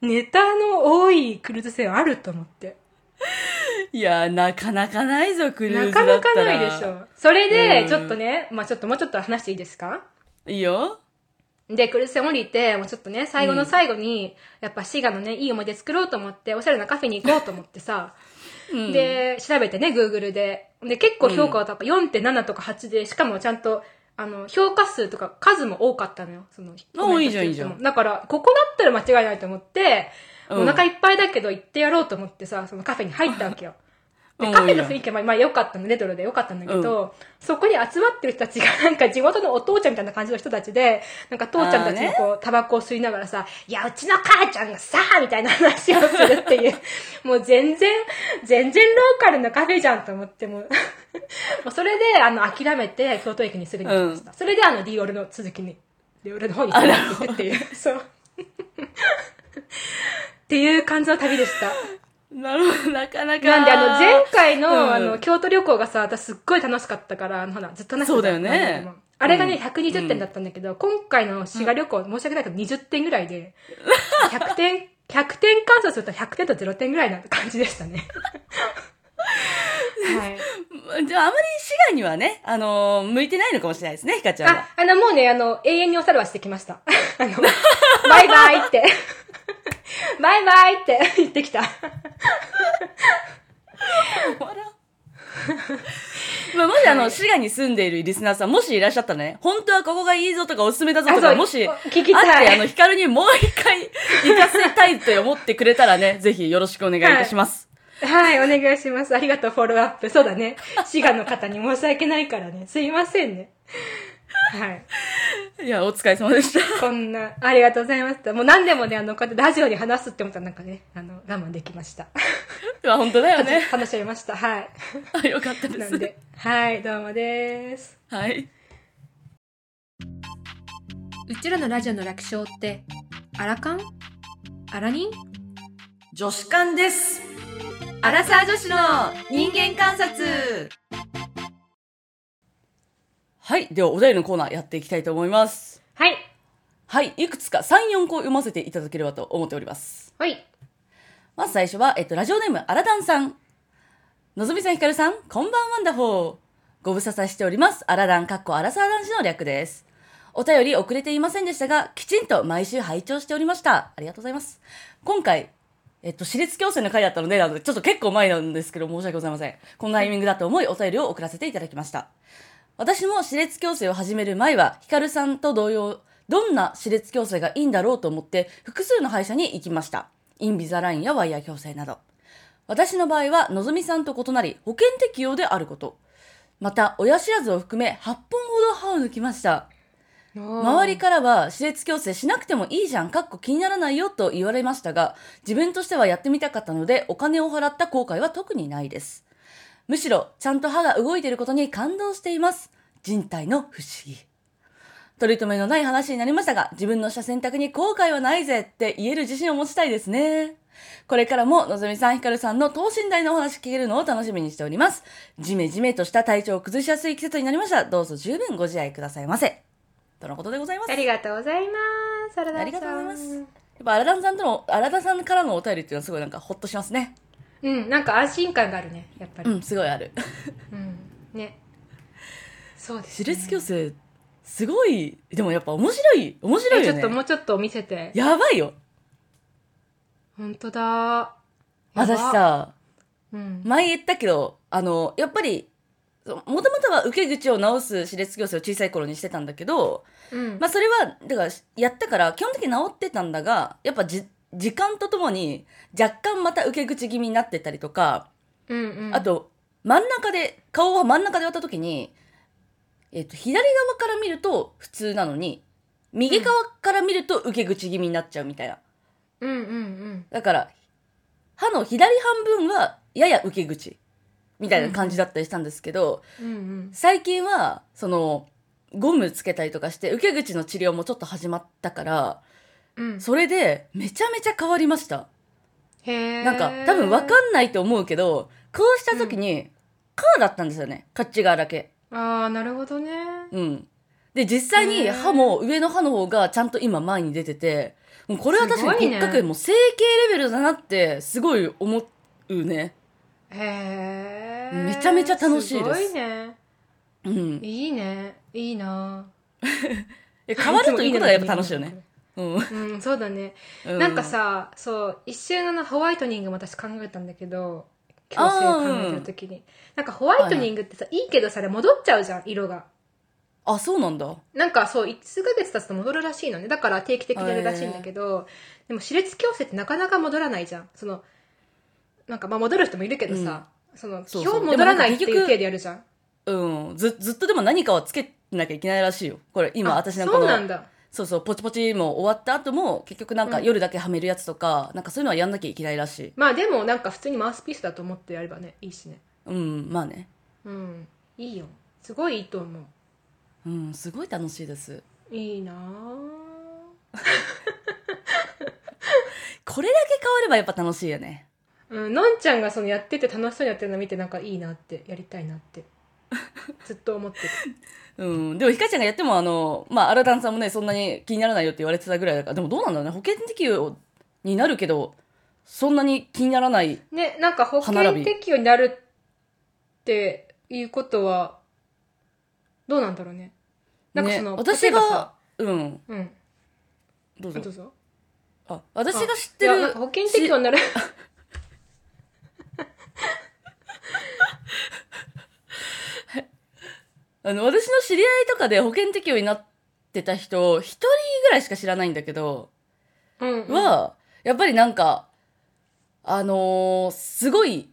ネタの多いクルーズ船あると思って。いや、なかなかないぞ、クルーなズだった。からなかないでしょ。それうで、んちょっとね、まあちょっともうちょっと話していいですか？いいよ。で、クルーズ船降りて、もうちょっとね、最後の最後に、やっぱ滋賀のね、いい思い出作ろうと思って、おしゃれなカフェに行こうと思ってさ、うん、で、調べてね、Google で。で、結構評価は高い。4.7とか8で、しかもちゃんと、あの、評価数とか数も多かったのよ。その、いいじゃんいいじゃんだから、ここだったら間違いないと思って、うんお腹いっぱいだけど行ってやろうと思ってさ、そのカフェに入ったわけよ。で、うんカフェの雰囲気はまあまあ良かったの、レトロで良かったんだけど、そこに集まってる人たちがなんか地元のお父ちゃんみたいな感じの人たちで、なんか父ちゃんたちもこう、タバコを吸いながらさ、いや、うちの母ちゃんがさ、みたいな話をするっていう、もう全然、全然ローカルなカフェじゃんと思ってもう、もうそれで、あの、諦めて、京都駅にすぐに来ました。それで、あの、ディオールの続きに、ディオールの方につながってっていう、そう。っていう感じの旅でした。なるほど、なかなか。なんで、あの、前回の、うんあの、京都旅行がさ、私すっごい楽しかったから、あの、ほら、ずっと話してたそうだよねあれがね、うん120点だったんだけど、今回の滋賀旅行、申し訳ないけど20点ぐらいで、100点、100点換算すると100点と0点ぐらいな感じでしたね。はい。じゃあ、あまり滋賀にはね、あのー向いてないのかもしれないですね、ひかちゃんはあ。、あの、もうね、あの、永遠におさらばしてきました。あの、バイバイって、バイバイって言ってきた。まあ、もしあの、はい滋賀に住んでいるリスナーさん、もしいらっしゃったらね、本当はここがいいぞとかおすすめだぞとか、あそうもし、おあって、聞きたいあの、ヒカルにもう一回行かせたいと思ってくれたらね、ぜひよろしくお願いいたします。はい、お願いします。ありがとう、フォローアップ。そうだね。滋賀の方に申し訳ないからね。すいませんね。はい。い、や、お疲れ様でした。こんな、ありがとうございました。もう何でもね、あの、こうやってラジオに話すって思ったらなんかね、あの、我慢できました。いや、本当だよね。話し合いました。はい。あよかったです。なんで、はい、どうもです。はい。うちらのラジオの略称って、アラカンアラニン女子館です。アラサー女子の人間観察。はい。では、お便りのコーナーやっていきたいと思います。はい。はい。いくつか3、4個読ませていただければと思っております。はい。まず最初は、えっと、ラジオネーム、アラダンさん。のぞみさん、ひかるさん、こんばんワンダホー。ご無沙汰しております。アラダン、かっこアラサー男子の略です。お便り遅れていませんでしたが、きちんと毎週拝聴しておりました。ありがとうございます。今回、えっと、私立矯正の回だったので、なのでちょっと結構前なんですけど、申し訳ございません。このタイミングだと思い、お便りを送らせていただきました。私も歯列矯正を始める前は、ヒカルさんと同様、どんな歯列矯正がいいんだろうと思って、複数の歯医者に行きました。インビザラインやワイヤー矯正など。私の場合は、のぞみさんと異なり、保険適用であること。また、親知らずを含め8本ほど歯を抜きました。周周りからは、歯列矯正しなくてもいいじゃん、かっこ気にならないよと言われましたが、自分としてはやってみたかったので、お金を払った後悔は特にないです。むしろ、ちゃんと歯が動いていることに感動しています。人体の不思議。取り留めのない話になりましたが、自分のした選択に後悔はないぜって言える自信を持ちたいですね。これからも、のぞみさん、ひかるさんの等身大のお話聞けるのを楽しみにしております。じめじめとした体調を崩しやすい季節になりました。どうぞ十分ご自愛くださいませ。とのことでございます。ありがとうございます。あありがとうございます。やっぱ、荒田さんとの、荒田さんからのお便りっていうのはすごいなんかほっとしますね。うん、なんか安心感があるね、やっぱり。うん、すごいある。うん。ね。そうです、歯ね。列矯正、すごい、でもやっぱ面白い、面白いよね。えちょっともうちょっと見せて。やばいよ。ほんとだやば私、さ、うん。前言ったけど、あの、やっぱり、もともとは受け口を直す歯列矯正を小さい頃にしてたんだけど、うん。まあそれは、だから、やったから、基本的に治ってたんだが、やっぱじ、時間とともに、若干また受け口気味になってたりとか、うんうん。あ、と、真ん中で、顔は真ん中で割った時に、えっと、左側から見ると普通なのに、右側から見ると受け口気味になっちゃうみたいな。うんうんうん。だから、歯の左半分はやや受け口みたいな感じだったりしたんですけど、うんうん。最近は、その、ゴムつけたりとかして、受け口の治療もちょっと始まったから、うん。それでめちゃめちゃ変わりました。へえ。なんか、多分わかんないと思うけど、こうした時に、カーだったんですよね。こっち側だけ。ああ、なるほどね。うん。で、実際に歯も上の歯の方がちゃんと今前に出てて、もうこれは確かに骨格もう整形レベルだなってすごい思うね。へえ。めちゃめちゃ楽しいですすごいね。うん。いいね。いいな。え変わるということがやっぱ楽しいよね。。うん。うん、そうだね。うんなんか、さ、そう、一瞬あのホワイトニングも私考えたんだけど、矯正考えてる時に。なんかホワイトニングってさ、いいけどさ、あれ戻っちゃうじゃん、色が。あ、そうなんだ。なんかそう、数ヶ月経つと戻るらしいのね。だから定期的にやるらしいんだけど、でも歯列矯正ってなかなか戻らないじゃん。その、なんかまあ戻る人もいるけどさ、その、そうそう基本戻らないっていうでもなんか結局体でやるじゃん。うん。ず、ずっとでも何かはつけなきゃいけないらしいよ。これ、今あ私のこの、そうなんだ。そうそう、ポチポチも終わった後も、結局なんかうん。夜だけはめるやつとか、なんかそういうのはやんなきゃいけないらしい。まあでもなんか普通にマウスピースだと思ってやればね、いいしね。うん、まあね。うん。いいよ。すごいいいと思う。うんすごい楽しいです。いいなあこれだけ変わればやっぱ楽しいよね。うん、のんちゃんがそのやってて楽しそうにやってるの見てなんかいいなってやりたいなってずっと思ってる。うん。でもひかちゃんがやってもあのまあアラダンさんもねそんなに気にならないよって言われてたぐらいだからでもどうなんだろうね。保険適用になるけどそんなに気にならないねなんか保険適用になるっていうことはどうなんだろうね。なんかその、ね私がうん。うん。どうぞ。どうぞ。あ私が知ってる保険適用になる あの私の知り合いとかで保険適用になってた人一人ぐらいしか知らないんだけど、うん、うん、はやっぱりなんかあのーすごい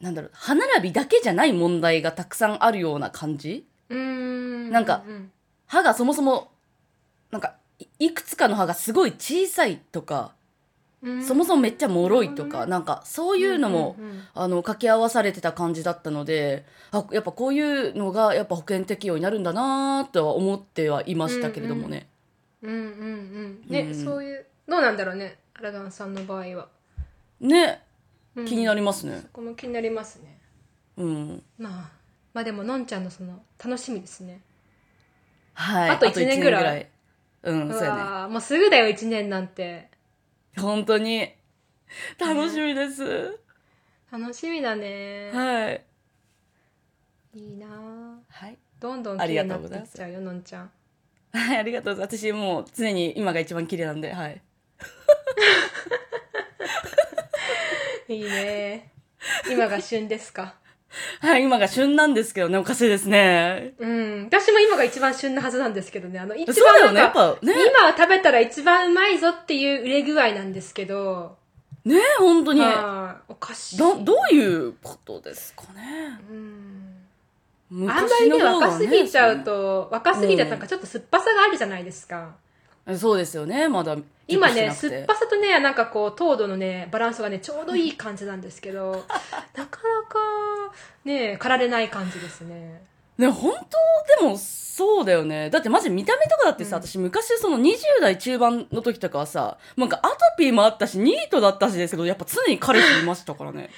なんだろう歯並びだけじゃない問題がたくさんあるような感じ？うーん。なんかうん歯がそもそもなんかいいくつかの歯がすごい小さいとかうんそもそもめっちゃ脆いとかなんかそういうのも、あの掛け合わされてた感じだったのであやっぱこういうのがやっぱ保険適用になるんだなとは思ってはいましたけれどもね。うんうんうんね、うん。そういうどうなんだろうねアラダンさんの場合は、ね。うん。気になりますね。そこも気になりますね。うん。まあまあでものんちゃんのその楽しみですね。はい。あと一年ぐらい。うん、うそうやね。もうすぐだよ1年なんて 本当に楽しみです。楽しみだね、はい。いいなあはい。どんどん綺麗になってっちゃうよのんちゃんはい、ありがとうございます。私もう常に今が一番綺麗なんで、はい。いいね今が旬ですか？はい、今が旬なんですけどね、おかしいですね。うん私も今が一番旬なはずなんですけどねあの一そうだよね、やっぱね。今食べたら一番うまいぞっていう売れ具合なんですけどね、本当に。はいおかしいど、どういうことですかね。うんあんまりね若すぎちゃうと、若すぎてなんかちょっと酸っぱさがあるじゃないですか。そうですよね、まだ。今ね、酸っぱさとね、なんかこう、糖度のね、バランスがね、ちょうどいい感じなんですけど、なかなか、ね、駆られない感じですね。ね、本当でもそうだよね。だってマジ見た目とかだってさ、うん私昔その20代中盤の時とかはさ、なんかアトピーもあったし、ニートだったしですけど、やっぱ常に彼氏いましたからね。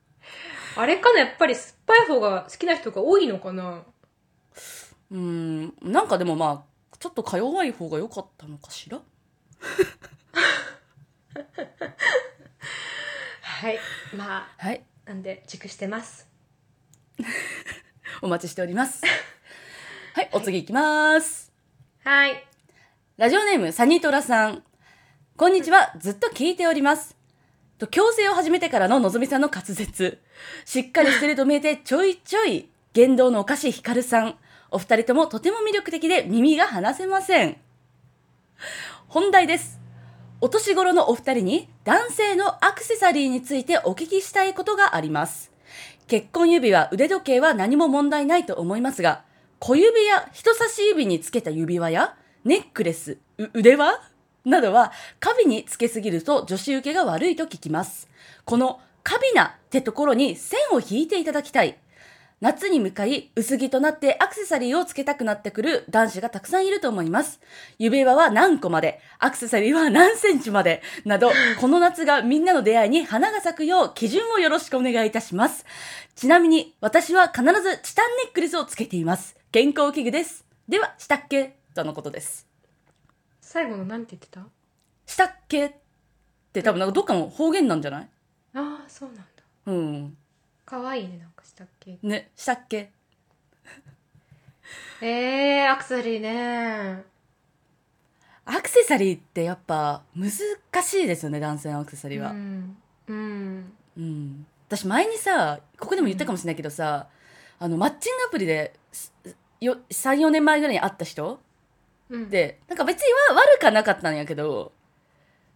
あれかな、やっぱり酸っぱい方が好きな人が多いのかな？うん、なんかでもまあ、ちょっとか弱い方が良かったのかしら？はい。まあ、はい。なんで、熟してます。お待ちしております。はい、お次行きます。はい。ラジオネーム、サニトラさん。こんにちは、ずっと聞いております。と、矯正を始めてからののぞみさんの滑舌。しっかりしてると見えて、ちょいちょい、言動のおかしいヒカルさん。お二人ともとても魅力的で耳が離せません。本題です。お年頃のお二人に男性のアクセサリーについてお聞きしたいことがあります。結婚指輪、腕時計は何も問題ないと思いますが、小指や人差し指につけた指輪やネックレス、腕輪？などは、カビにつけすぎると女子受けが悪いと聞きます。このカビなってところに線を引いていただきたい。夏に向かい薄着となってアクセサリーをつけたくなってくる男子がたくさんいると思います。指輪は何個まで、アクセサリーは何センチまで、など、この夏がみんなの出会いに花が咲くよう基準をよろしくお願いいたします。ちなみに、私は必ずチタンネックレスをつけています。健康器具です。では、したっけとのことです。最後のなんて言ってた？したっけって多分なんかどっかの方言なんじゃない？ああ、そうなんだ。うん。かわいいね、なんかしたっけ？ね、したっけ？えー、アクセサリーね。アクセサリーってやっぱ難しいですよね、男性のアクセサリーは。うん。うん。うん。私前にさ、ここでも言ったかもしれないけどさ、あの、マッチングアプリで、すよ3、4年前ぐらいに会った人？うん、で、なんか別には悪かなかったんやけど、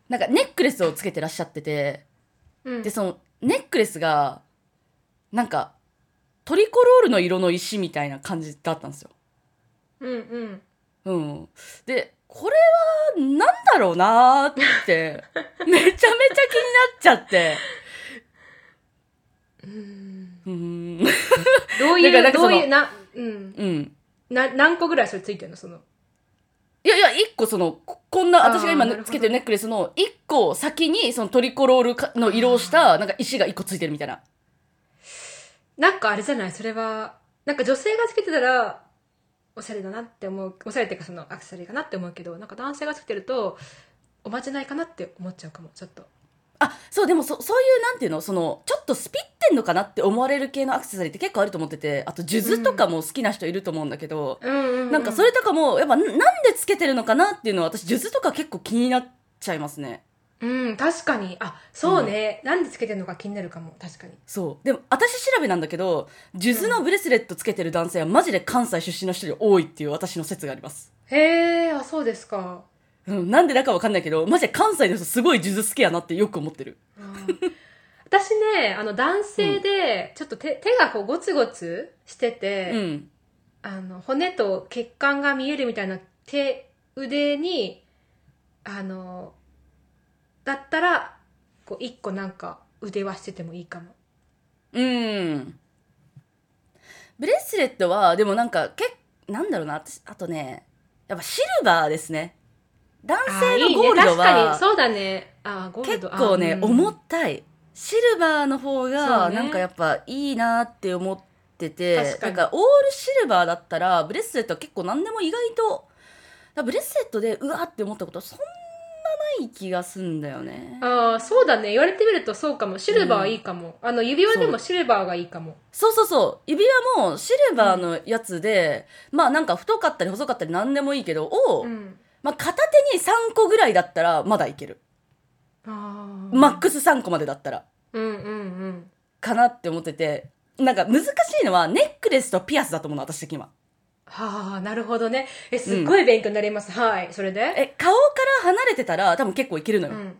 なんかネックレスをつけてらっしゃってて、うん、で、そのネックレスが、なんか、トリコロールの色の石みたいな感じだったんですよ。うんうん。うん。で、これは、なんだろうなーって、めちゃめちゃ気になっちゃって。うん。うん、うん。どういうどういうなうんうん。な何個ぐらいそれついてるのその？いやいや、一個その、ここんな、私が今つけてるネックレスの一個先に、そのトリコロールかの色をした、なんか石が一個ついてるみたいな。なんかあれじゃない？それはなんか女性がつけてたらおしゃれだなって思うおしゃれっていうかそのアクセサリーかなって思うけどなんか男性がつけてるとおまじないかなって思っちゃうかもちょっと。あ、そう、でもそ、そういう、なんていうの、その、ちょっとスピってんのかなって思われる系のアクセサリーって結構あると思ってて、あと、数珠とかも好きな人いると思うんだけど、うん。なんかそれとかも、やっぱ、ななんでつけてるのかなっていうのは、私、数珠とか結構気になっちゃいますね。うん確かに。あそうね、なんでつけてるのか気になるかも。確かに。そう。でも、私調べなんだけど、数珠のブレスレットつけてる男性は、マジで関西出身の人より多いっていう私の説があります。へえあそうですか。うん、なんでだかわかんないけど、マジで関西の人すごい数珠好きやなってよく思ってる。あー。私ねあの男性でちょっと手,、手がこうゴツゴツしてて、うん。あの骨と血管が見えるみたいな手腕にあのだったらこう一個なんか腕はしててもいいかも。うん。ブレスレットは、でもなんか、けなんだろうな、私あとね、やっぱシルバーですね。男性のゴールドは、そうだね。あーゴール結ド構ね、重たい。シルバーの方そが、なんかやっぱいいなって思ってて、なんかオールシルバーだったら、ブレスレットは結構何でも意外と、ブレスレットで、うわって思ったことはそんなない気がすんだよね。ああそうだね言われてみるとそうかもシルバーはいいかも、あの指輪でもシルバーがいいかもそうそうそう。指輪もシルバーのやつで、まあなんか太かったり細かったり何でもいいけど、を、うんまあ片手に3個ぐらいだったらまだいける。ああマックス3個までだったら。うんうんうんかなって思ってて。なんか難しいのはネックレスとピアスだと思うの、私的には。はあなるほどね。えすっごい勉強になります、はい。それで？え、顔から離れてたら多分結構いけるのよ。うん。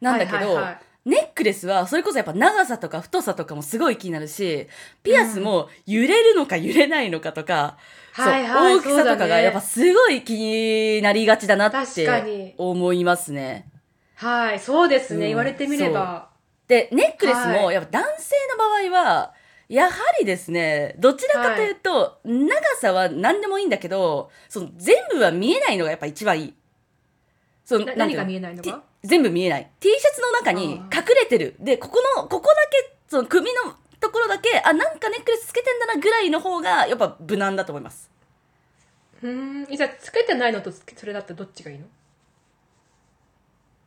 なんだけど、はいはいはい。ネックレスはそれこそやっぱ長さとか太さとかもすごい気になるし、ピアスも揺れるのか揺れないのかとか、そうはいはい大きさとかがやっぱすごい気になりがちだなって思いますね。はいそうですね、うん。言われてみれば。で、ネックレスもはい。やっぱ男性の場合は、やはりですね、どちらかというと、長さは何でもいいんだけど、その全部は見えないのがやっぱ一番いい。そのななんていう何が見えないのテか全部見えない。T シャツの中に隠れてる。で、ここの、ここだけ、その首のところだけ、あ、なんかネックレスつけてんだなぐらいの方が、やっぱ無難だと思います。うーんじゃあつけてないのとつけそれだったらどっちがいいの？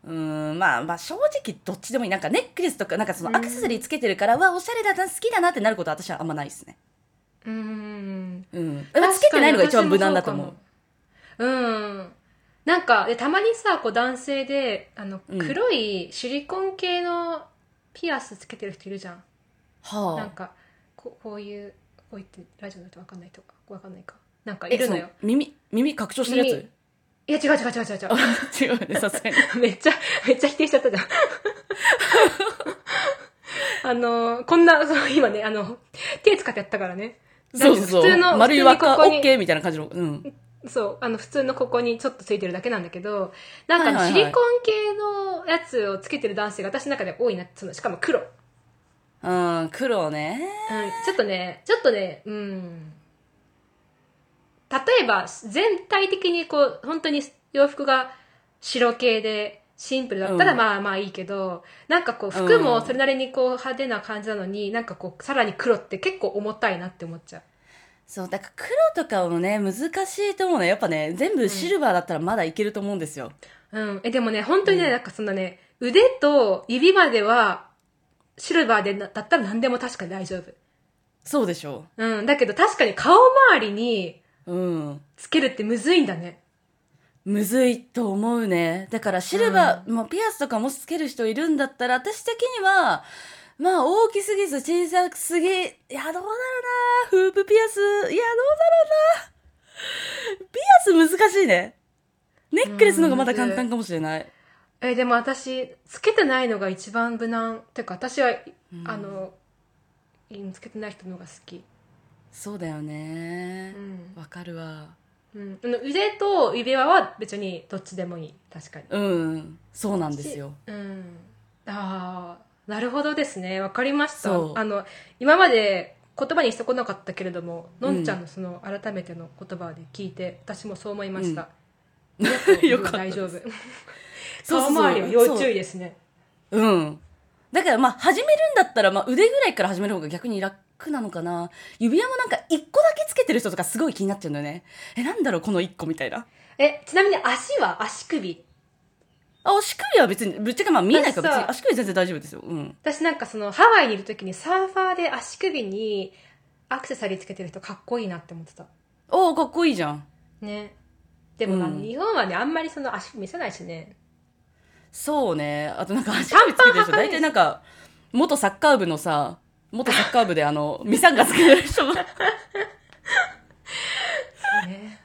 うーん、まあ、まあ、正直どっちでもいい。なんかネックレスとか、なんかそのうんアクセサリーつけてるから、うわ、おしゃれだな、好きだなってなることは私はあんまないですね。うーんうん。つけてないのが一番無難だと思う。うんなんかでたまにさこう男性であのうん黒いシリコン系のピアスつけてる人いるじゃん、はあ。なんかここういうこう言ってラジオだと分かんないとか分かんないかなんかいるのよ耳、耳拡張してるやつ？いや違う違う違う違う違う違うね、さすがに。めっちゃ、めっちゃ否定しちゃったじゃん。あの、こんな、そう今ね、あの、手使ってやったからね。そうそうそう。普通の丸い輪っ OK みたいな感じの。うん。そう、あの、普通のここにちょっとついてるだけなんだけど、なんかあのはいはいはいシリコン系のやつをつけてる男性が私の中で多いなその、しかも黒。うん、黒ね。うん、ちょっとね、ちょっとね、うん。例えば、全体的にこう、本当に洋服が白系で、シンプルだったらうんまあまあいいけど、なんかこう、服もうんそれなりにこう派手な感じなのに、なんかこう、さらに黒って結構重たいなって思っちゃう。そう、だから黒とかもね、難しいと思うね。やっぱね、全部シルバーだったらまだいけると思うんですよ。うん。え、でもね、本当にね、うんなんかそんなね、腕と指までは、シルバーでなだったら何でも確かに大丈夫。そうでしょうん。だけど確かに顔周りにう。うん。つけるってむずいんだね。むずいと思うね。だからシルバー、もうピアスとかもしつける人いるんだったら、私的には、まあ大きすぎず小さすぎ、いやどうだろうなフープピアス、いやどうだろうなピアス難しいね。ネックレスの方がまだ簡単かもしれない。えでも私つけてないのが一番無難てか私は、うんあのうんつけてない人の方が好きそうだよね。う。ん、わかるわ。うん、あの腕と指輪は別にどっちでもいい。確かに。うん。そうなんですよ。うん。ああなるほどですね。わかりました。そう。あの今まで言葉にしてこなかったけれども、うんのんちゃんのその改めての言葉で聞いて私もそう思いました、よかった大丈夫。そうそうそう顔周りは要注意ですね。うん。だからまあ始めるんだったら、まあ腕ぐらいから始める方が逆に楽なのかな。指輪もなんか一個だけつけてる人とかすごい気になっちゃうんだよね。え、なんだろうこの一個みたいな。えちなみに足は足首？あ、足首は別に、ぶっちゃけまあ見えないから別に足首全然大丈夫ですよ。うん。私なんかそのハワイにいる時にサーファーで足首にアクセサリーつけてる人かっこいいなって思ってたおー、かっこいいじゃん。ねでもまあうん日本はねあんまりその足見せないしねそうね。あとなんか足首つけてる人、大体なんか、元サッカー部のさ、元サッカー部であの、ミサンがつけてる人が。ね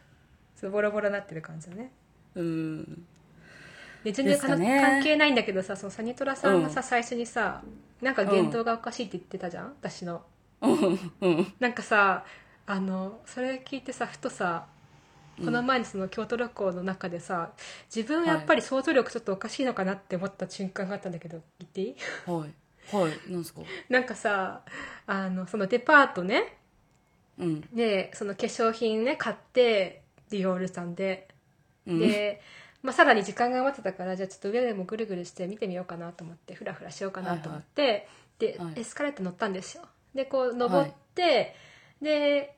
そうボロボロになってる感じだねうん。で全然かね関係ないんだけどさそのサニトラさんがさ、うん最初にさなんか言動がおかしいって言ってたじゃん、私のうん。うん。なんかさあのそれ聞いてさふとさこの前のその京都旅行の中でさ自分やっぱり想像力ちょっとおかしいのかなって思った瞬間があったんだけど言っていい？はい。はい。なんすか？なんかさあのそのデパートねうん。でその化粧品ね買ってディオールさんで。うん。で、まあ、さらに時間が余ってたからじゃあちょっと上でもぐるぐるして見てみようかなと思ってフラフラしようかなと思って、で、はい。エスカレーター乗ったんですよ。でこう登って、で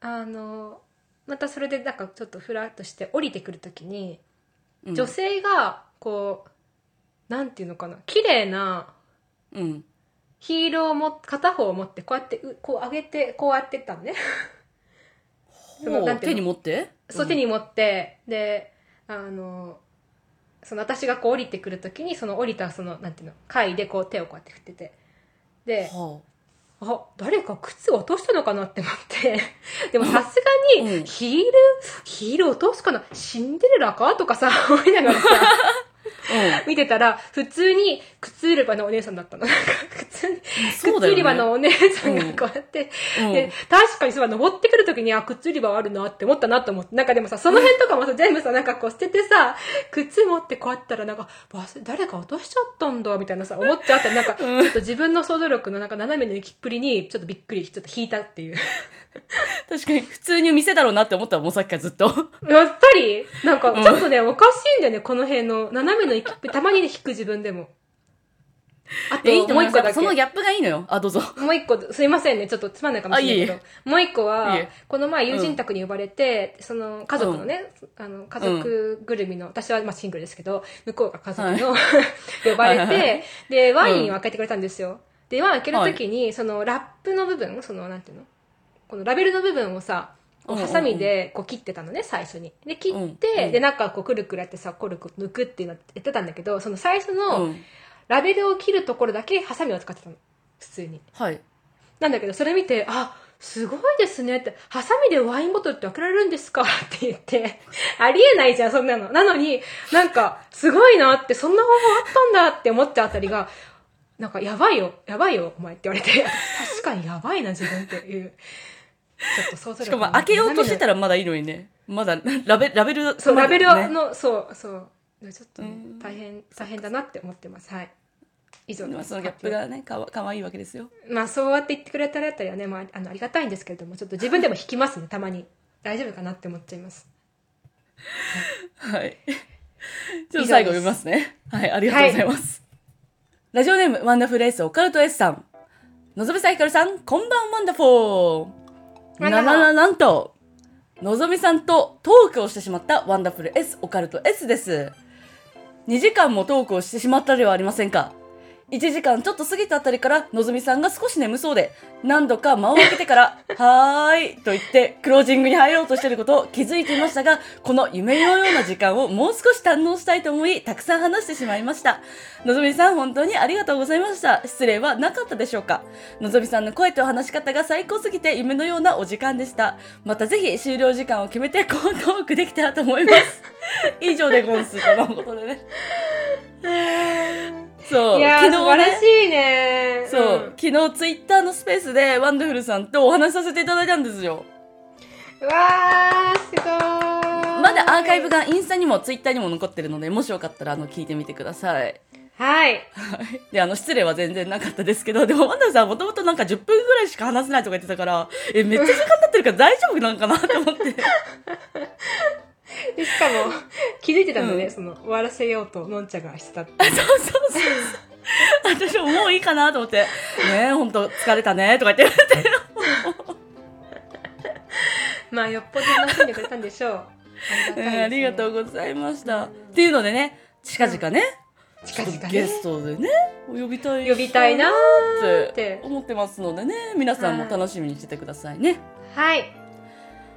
あのまたそれでなんかちょっとフラッとして降りてくるときに、うん。女性がこうなんていうのかな綺麗なうん。ヒールをも片方を持ってこうやってうこう上げてこうやってったのね。そのほうなんていうの？手に持って？そう手に持って、であのその私がこう降りてくるときにその降りたそのなんていうの階でこう手をこうやって振ってて。ではあ誰か靴落としたのかなって思って。でもさすがうん。にヒール、ヒール落とすかな？シンデレラかとかさ思いながらさ。あ。見てたら普通に靴売り場のお姉さんだったの。なんか普通に靴売り場のお姉さんがこうやって、うん。で、確かにそう、登ってくるときに、あ、靴売り場あるなって思ったなと思って、なんかでもさ、その辺とかもさ、全部さ、なんかこう捨ててさ、靴持ってこうやったら、なんか、誰か落としちゃったんだ、みたいなさ、思っちゃったりなんか、ちょっと自分の想像力のなんか斜めの行きっぷりに、ちょっとびっくり、ちょっと引いたっていう。確かに普通に店だろうなって思ったもんさっきからずっと。やっぱり、なんか、ちょっとね、おかしいんだよね、この辺の、斜めの行きったまにね、引く自分でも。あと、え、いいと思います。もう一個だけ。そのギャップがいいのよ。あ、どうぞ。もう一個、すいませんね、ちょっとつまんないかもしれないけど、あいもう一個はいえ、この前友人宅に呼ばれて、その家族のね、あの、家族ぐるみの、私はまあシングルですけど、向こうが家族の、呼ばれはいはいはて、で、ワインを開けてくれたんですよ。で、ワイン開けるときに、そのラップの部分、その、なんていうの？このラベルの部分をさ、こううんうんうんハサミでこう切ってたのね、最初に。で、切って、うんうんで、なんかこうくるくるやってさ、コルク抜くっていうのやってたんだけど、その最初の、うん。ラベルを切るところだけハサミを使ってたの。普通に。はい。なんだけど、それ見て、あ、すごいですねって、ハサミでワインボトルって開けられるんですか？って言って、ありえないじゃん、そんなの。なのに、なんか、すごいなって、そんな方法あったんだって思ったあたりが、なんか、やばいよ、やばいよ、お前って言われて、確かにやばいな、自分っていう。ちょっと想像力しかも開けようとしてたらまだいいのにね。まだラベラベル、そう、ラベルねの、そう、そう。ちょっとねうん大変、大変だなって思ってます。はい。以上です。まあそのギャップがね、かわかわいいわけですよ。まあそうやって言ってくれたらやったりはね、まあ、あのありがたいんですけれどもちょっと自分でも引きますねたまに大丈夫かなって思っちゃいますはい。ちょっと最後読みますね。はい、ありがとうございます。ラジオネーム、ワンダフルエース、オカルト S さん。のぞみさん、ひかるさん、こんばんワンダフォー。ななな、なんと、のぞみさんとトークをしてしまったワンダフル S、オカルト S です。2時間もトークをしてしまったではありませんか。1時間ちょっと過ぎたあたりから、のぞみさんが少し眠そうで、何度か間を空けてから、はーいと言って、クロージングに入ろうとしていることを気づいていましたが、この夢のような時間をもう少し堪能したいと思い、たくさん話してしまいました。のぞみさん、本当にありがとうございました。失礼はなかったでしょうか？のぞみさんの声と話し方が最高すぎて夢のようなお時間でした。またぜひ終了時間を決めて、こうトークできたらと思います。以上でゴンスとのことでね。そう、いやー、昨日ね素晴らし、いねそう、昨日ツイッターのスペースでワンダフルさんとお話しさせていただいたんですよ。うん、うわーすごーいまだアーカイブがインスタにもツイッターにも残ってるので、もしよかったらあの聞いてみてください。はい。で、あの、失礼は全然なかったですけど、でも、ワンダさんもともとなんか10分ぐらいしか話せないとか言ってたから、え、めっちゃ時間経ってるから大丈夫なんかなって思って。でしかも、気づいてたのね、うんその、終わらせようと、のんちゃんがしてたって。そうそうそう。私ももういいかなと思って、ねえ、ほんと疲れたね、とか言って。まあ、よっぽど楽しんでくれたんでしょう。うんありがとうう。ございました。っていうのでね、近々ね、近々ねゲストでね、呼びたい呼びたいなーっってて思ってますのでね、皆さんも楽しみにしててくださいね。はい。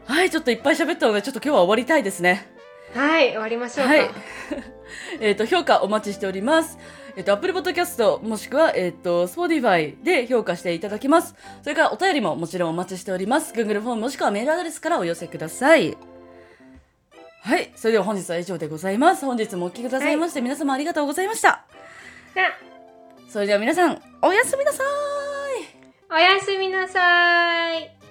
はい、ちょっといっぱい喋ったので、ちょっと今日は終わりたいですね。はい、終わりましょうか。はい。えっと、評価お待ちしております。えっ、と、Apple Podcast もしくは、えっ、と、Spotify で評価していただきます。それからお便りももちろんお待ちしております。Google フォームもしくはメールアドレスからお寄せください。はい。それでは本日は以上でございます。本日もお聞きくださいまして、皆様ありがとうございました。それでは皆さん、おやすみなさーい。あおやすみなさーい。